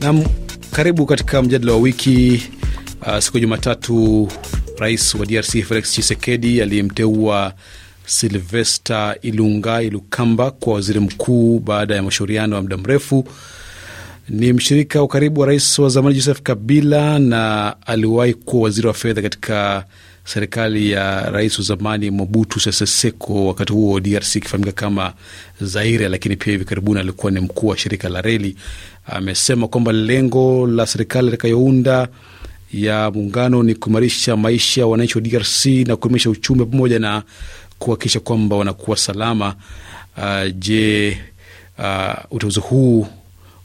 Nam, karibu katika mjadala wa wiki. Uh, siku ya Jumatatu, rais wa DRC Felix Tshisekedi aliyemteua Silvesta Ilunga Ilukamba kwa waziri mkuu baada ya mashauriano ya muda mrefu. Ni mshirika wa karibu wa rais wa zamani Joseph Kabila na aliwahi kuwa waziri wa fedha katika serikali ya rais wa zamani Mobutu Sese Seko, wakati huo DRC ikifahamika kama Zaire, lakini pia hivi karibuni alikuwa ni mkuu wa shirika la reli. Amesema kwamba lengo la serikali itakayounda ya muungano ni kuimarisha maisha ya wananchi wa DRC na kuimarisha uchumi pamoja na kuhakikisha kwamba wanakuwa salama. Uh, je, uh, uteuzi huu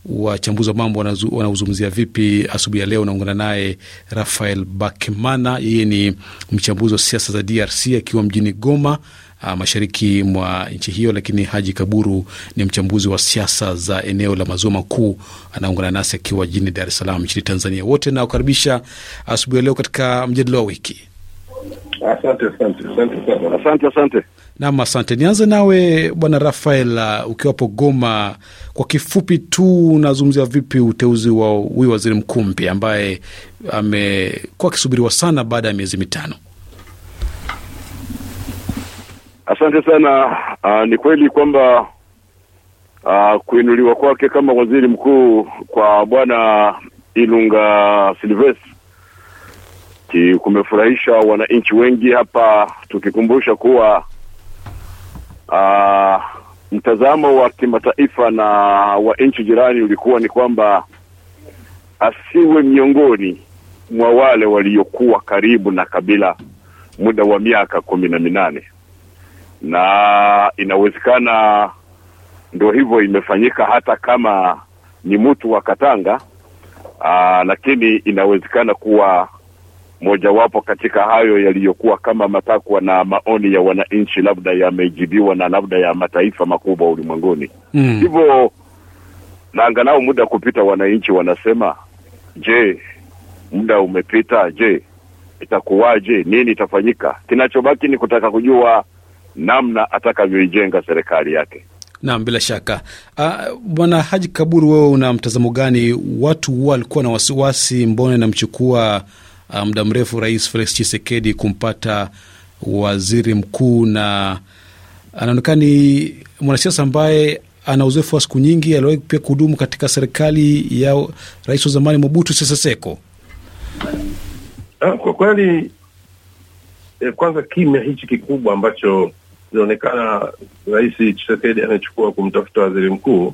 wachambuzi wa mambo wanaozungumzia vipi? Asubuhi ya leo unaungana naye Rafael Bakemana, yeye ni mchambuzi wa siasa za DRC akiwa mjini Goma, a, mashariki mwa nchi hiyo, lakini Haji Kaburu ni mchambuzi wa siasa za eneo la maziwa makuu, anaungana nasi akiwa jijini Dar es Salaam nchini Tanzania. Wote nawakaribisha asubuhi ya leo katika mjadala wa wiki. Asante, asante. Asante, asante. Nam, asante. Nianze nawe bwana Rafael, uh, ukiwapo Goma, kwa kifupi tu unazungumzia vipi uteuzi wa huyu waziri mkuu mpya ambaye amekuwa akisubiriwa sana baada ya miezi mitano? Asante sana. Aa, ni kweli kwamba uh, kuinuliwa kwake kama waziri mkuu kwa bwana Ilunga Silvestre kumefurahisha wananchi wengi hapa, tukikumbusha kuwa uh, mtazamo wa kimataifa na wa nchi jirani ulikuwa ni kwamba asiwe miongoni mwa wale waliokuwa karibu na Kabila muda wa miaka kumi na minane. Na inawezekana ndio hivyo imefanyika, hata kama ni mtu wa Katanga aa, lakini inawezekana kuwa mojawapo katika hayo yaliyokuwa kama matakwa na maoni ya wananchi labda yamejibiwa na labda ya mataifa makubwa ulimwenguni Mm. hivyo na angalau muda kupita, wananchi wanasema, je, muda umepita, je, itakuwaje? Nini itafanyika? Kinachobaki ni kutaka kujua namna atakavyoijenga serikali yake. Naam, bila shaka. Uh, bwana Haji Kaburu, wewe una mtazamo gani? Watu huwa walikuwa na wasiwasi, mbona inamchukua muda mrefu Rais Felix Tshisekedi kumpata waziri mkuu, na anaonekana ni mwanasiasa ambaye ana uzoefu wa siku nyingi, aliwahi pia kuhudumu katika serikali ya rais wa zamani Mobutu Sese Seko. Ah, Kwa kweli eh, kwanza kimya hichi kikubwa ambacho inaonekana Rais Tshisekedi anachukua kumtafuta waziri mkuu,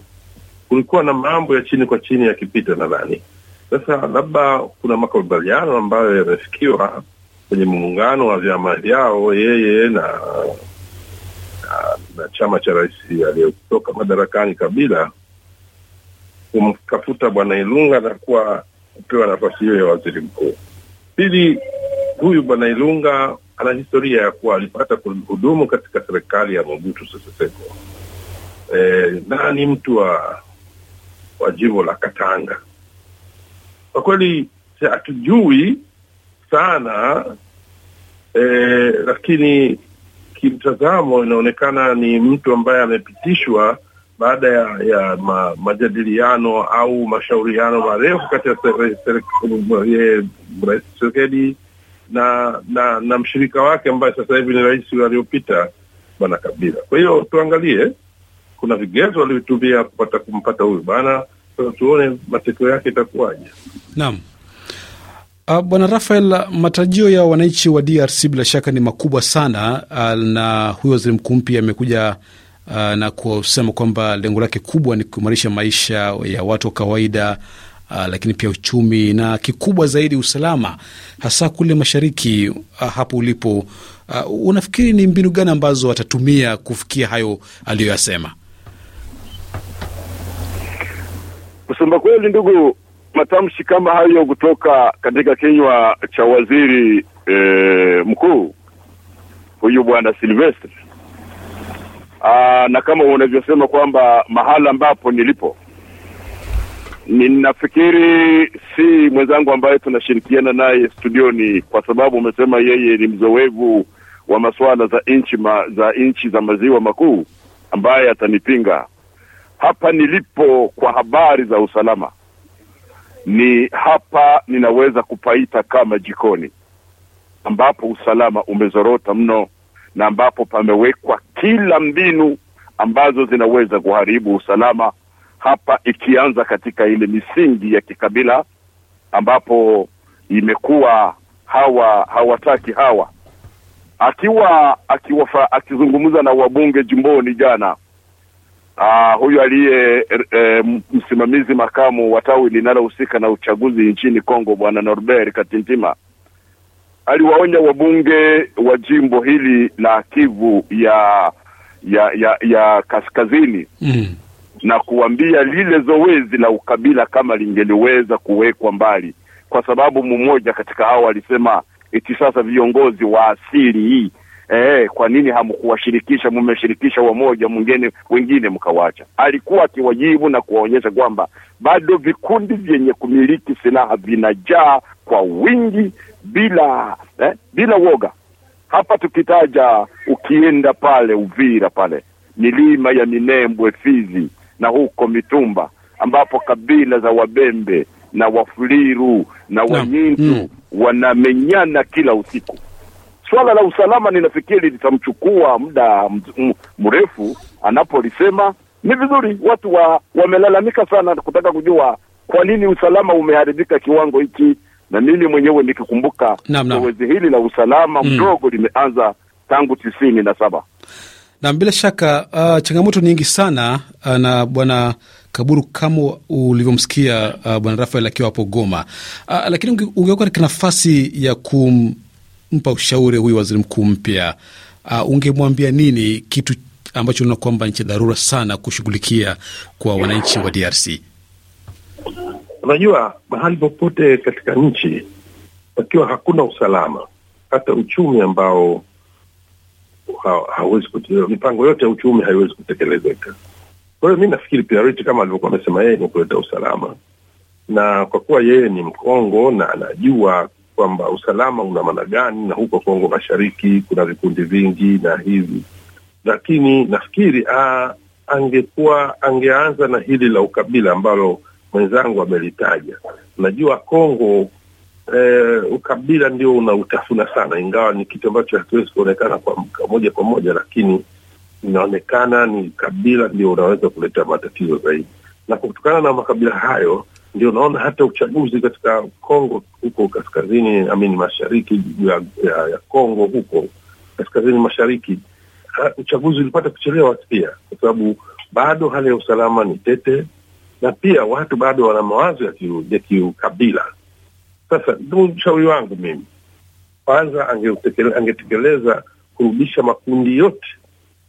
kulikuwa na mambo ya chini kwa chini yakipita. Nadhani sasa labda kuna makubaliano ambayo yamefikiwa kwenye muungano wa vyama vyao, yeye na, na, na chama cha rais aliyetoka madarakani Kabila, kumtafuta bwana Ilunga na kuwa kupewa nafasi hiyo ya waziri mkuu. Pili, huyu bwana Ilunga ana historia ya kuwa alipata kuhudumu katika serikali ya Mobutu Sese Seko e, na ni mtu wa wa jimbo la Katanga. Kwa kweli hatujui sana e, lakini kimtazamo inaonekana ni mtu ambaye amepitishwa baada ya, ya ma, majadiliano au mashauriano marefu kati ya sere- Rais Tshisekedi na na na mshirika wake ambaye sasa hivi ni rais aliyopita bwana Kabila. Kwa hiyo tuangalie, kuna vigezo walivyotumia kupata kumpata huyu bwana. Tuone matokeo yake itakuwaje. Naam. Uh, Bwana Rafael, matarajio ya wananchi wa DRC bila shaka ni makubwa sana uh, na huyo waziri mkuu mpya amekuja uh, na kusema kwamba lengo lake kubwa ni kuimarisha maisha ya watu wa kawaida uh, lakini pia uchumi na kikubwa zaidi usalama, hasa kule mashariki uh, hapo ulipo. Uh, unafikiri ni mbinu gani ambazo watatumia kufikia hayo aliyoyasema? Kusema kweli, ndugu, matamshi kama hayo kutoka katika kinywa cha waziri e, mkuu huyu bwana Silvestre Aa, na kama unavyosema kwamba mahala ambapo nilipo ninafikiri si mwenzangu ambaye tunashirikiana naye studioni, kwa sababu umesema yeye ni mzoevu wa masuala za nchi ma, za nchi za maziwa makuu ambaye atanipinga hapa nilipo kwa habari za usalama ni hapa ninaweza kupaita kama jikoni ambapo usalama umezorota mno na ambapo pamewekwa kila mbinu ambazo zinaweza kuharibu usalama hapa ikianza katika ile misingi ya kikabila ambapo imekuwa hawa hawataki hawa. Akiwa akiwafa, akizungumza na wabunge jimboni jana uh, huyu aliye e, msimamizi makamu wa tawi linalohusika na uchaguzi nchini Kongo bwana Norbert Katintima aliwaonya wabunge wa jimbo hili la Kivu ya ya ya, ya kaskazini mm. na kuambia lile zoezi la ukabila kama lingeliweza kuwekwa mbali, kwa sababu mmoja katika hao alisema eti sasa viongozi wa asili hii eh, kwa nini hamkuwashirikisha? Mmeshirikisha wamoja, mwingine wengine mkawacha. Alikuwa akiwajibu na kuwaonyesha kwamba bado vikundi vyenye kumiliki silaha vinajaa kwa wingi bila eh, bila woga. Hapa tukitaja, ukienda pale Uvira pale milima ya Minembwe, Fizi na huko Mitumba ambapo kabila za Wabembe na Wafuliru na Wanyintu mm. wanamenyana kila usiku. Swala la usalama ninafikiri litamchukua muda mrefu. Anapolisema ni vizuri, watu wa wamelalamika sana kutaka kujua kwa nini usalama umeharibika kiwango hiki, na mimi mwenyewe nikikumbuka zoezi hili la usalama mdogo mm. limeanza tangu tisini na saba na bila shaka uh, changamoto nyingi sana uh, na bwana Kaburu kama ulivyomsikia uh, bwana Rafael akiwa hapo Goma uh, lakini ungekuwa katika nafasi ya kumpa ushauri huyu waziri mkuu mpya uh, ungemwambia nini, kitu ambacho unaona kwamba ni cha dharura sana kushughulikia kwa wananchi wa DRC? Unajua, mahali popote katika nchi pakiwa hakuna usalama, hata uchumi ambao hawezi ha, mipango yote ya uchumi haiwezi kutekelezeka. Kwa hiyo mi nafikiri priority kama alivyokuwa amesema yeye ni kuleta usalama, na kwa kuwa yeye ni Mkongo na anajua kwamba usalama una maana gani, na huko Kongo Mashariki kuna vikundi vingi na hivi, lakini nafikiri a, angekuwa angeanza na hili la ukabila ambalo mwenzangu amelitaja. Najua Kongo eh, ukabila ndio unautafuna sana, ingawa ni kitu ambacho hakiwezi kuonekana kwa moja kwa moja, lakini inaonekana ni kabila ndio unaweza kuleta matatizo zaidi, na kutokana na makabila hayo ndio unaona hata uchaguzi katika Kongo huko kaskazini, amini mashariki ya, ya, ya Kongo huko kaskazini mashariki, ha, uchaguzi ulipata kuchelewa pia, kwa sababu bado hali ya usalama ni tete, na pia watu bado wana mawazo ya kiukabila. Sasa ndio ushauri wangu mimi, kwanza angetekeleza kurudisha makundi yote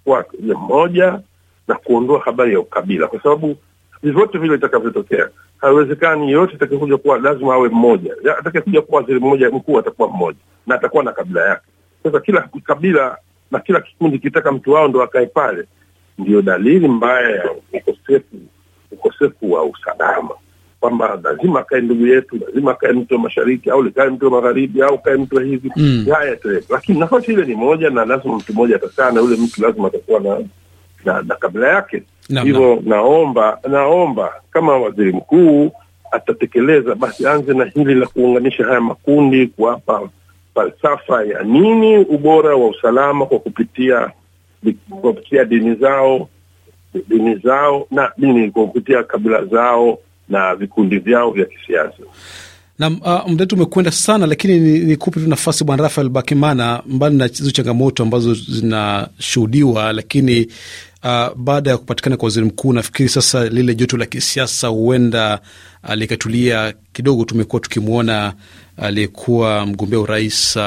kwa moja na kuondoa habari ya ukabila, kwa sababu vyovyote vile itakavyotokea haiwezekani yeyote atakayokuja kuwa lazima awe mmoja. Atakayekuja kuwa waziri mmoja mkuu atakuwa mmoja na atakuwa na kabila yake. Sasa kila kabila na kila kikundi kitaka mtu wao ndo akae pale, ndiyo dalili mbaya ya ukosefu ukosefu wa usalama, kwamba lazima akae ndugu yetu, lazima akae mtu wa mashariki au likae mtu wa magharibi au kae mtu wa hivi Mm. haya tu, lakini nafasi ile ni moja, na lazima mtu mmoja atakaa na yule mtu lazima atakuwa na na, na kabila yake. Hivyo naomba naomba kama waziri mkuu atatekeleza, basi anze na hili la kuunganisha haya makundi, kuwapa falsafa ya nini ubora wa usalama kwa kupitia kwa kupitia dini zao dini zao na dini kwa kupitia kabila zao na vikundi vyao vya kisiasa. Na uh, muda wetu umekwenda sana, lakini ni- nikupe tu nafasi Bwana Rafael Bakimana, mbali na hizo changamoto ambazo zinashuhudiwa, lakini uh, baada ya kupatikana kwa waziri mkuu, nafikiri sasa lile joto la kisiasa huenda uh, likatulia kidogo. Tumekuwa tukimwona aliyekuwa mgombea urais uh,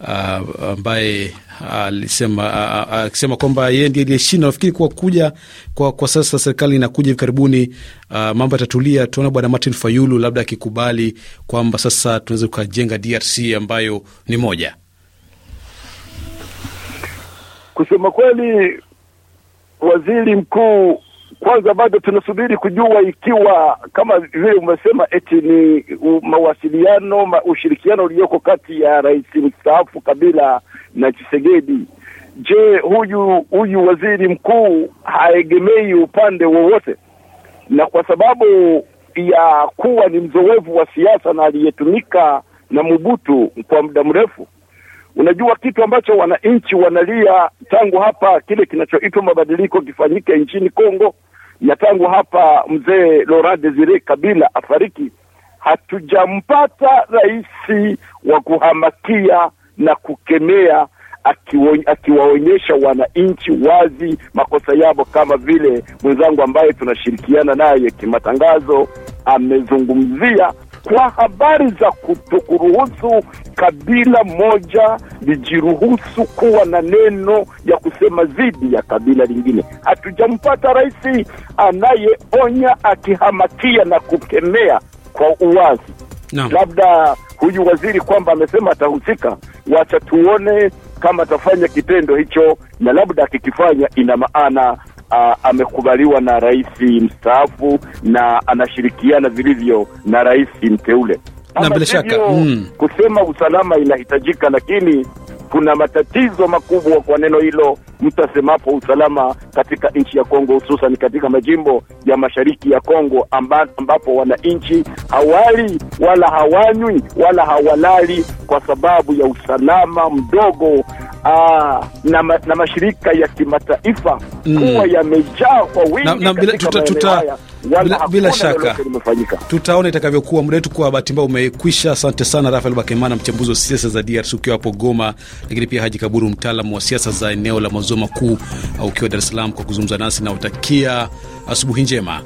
uh, ambaye alisema akisema kwamba yeye ndiye aliyeshinda. Nafikiri kwa kuja kwa, kwa sasa serikali inakuja hivi karibuni, mambo yatatulia. Tuona bwana Martin Fayulu labda akikubali kwamba sasa tunaweza tukajenga DRC ambayo ni moja. Kusema kweli, waziri mkuu kwanza bado tunasubiri kujua ikiwa kama vile umesema eti ni mawasiliano ma, ushirikiano ulioko kati ya rais mstaafu Kabila na Chisegedi. Je, huyu huyu waziri mkuu haegemei upande wowote? Na kwa sababu ya kuwa ni mzoefu wa siasa na aliyetumika na Mobutu kwa muda mrefu, unajua kitu ambacho wananchi wanalia tangu hapa kile kinachoitwa mabadiliko kifanyike nchini Kongo. Na tangu hapa mzee Laurent Desire Kabila afariki, hatujampata rais wa kuhamakia na kukemea akiwaonyesha akiwaonyesha wananchi wazi makosa yao, kama vile mwenzangu ambaye tunashirikiana naye kimatangazo amezungumzia kwa habari za kutokuruhusu kabila moja lijiruhusu kuwa na neno ya kusema dhidi ya kabila lingine. Hatujampata rais anayeonya akihamakia na kukemea kwa uwazi. no. Labda huyu waziri kwamba amesema atahusika, wacha tuone kama atafanya kitendo hicho, na labda akikifanya ina maana uh, amekubaliwa na rais mstaafu na anashirikiana vilivyo na rais mteule. na bila shaka, mm. kusema usalama inahitajika, lakini kuna matatizo makubwa kwa neno hilo mtu asemapo usalama katika nchi ya Kongo, hususan katika majimbo ya mashariki ya Kongo amba, ambapo wananchi hawali wala hawanywi wala hawalali kwa sababu ya usalama mdogo aa, na, ma, na mashirika ya kimataifa Mm. kuwa yamejaa kwa wingi bila- tuta- tuta- bila- bila shaka. tutaona itakavyokuwa. Muda wetu kwa bahati mbaya umekwisha. Asante sana Rafael Bakemana, mchambuzi wa siasa za DRC ukiwa hapo Goma, lakini pia Haji Kaburu, mtaalamu wa siasa za eneo la maziwa makuu ukiwa Dar es Salaam, kwa kuzungumza nasi na utakia asubuhi njema.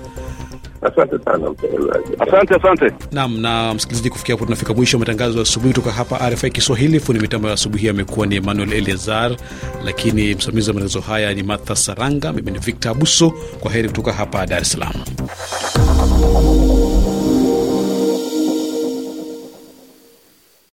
Asante sana mtangazaji. Asante, asante. Naam, na msikilizaji, kufikia hapo tunafika mwisho wa matangazo ya asubuhi kutoka hapa RFI Kiswahili. Fundi mitambo ya asubuhi amekuwa ni Emmanuel Eleazar, lakini msimamizi wa matangazo haya ni Martha Saranga. Mimi ni Victor Abuso. Kwa heri kutoka hapa Dar es Salaam.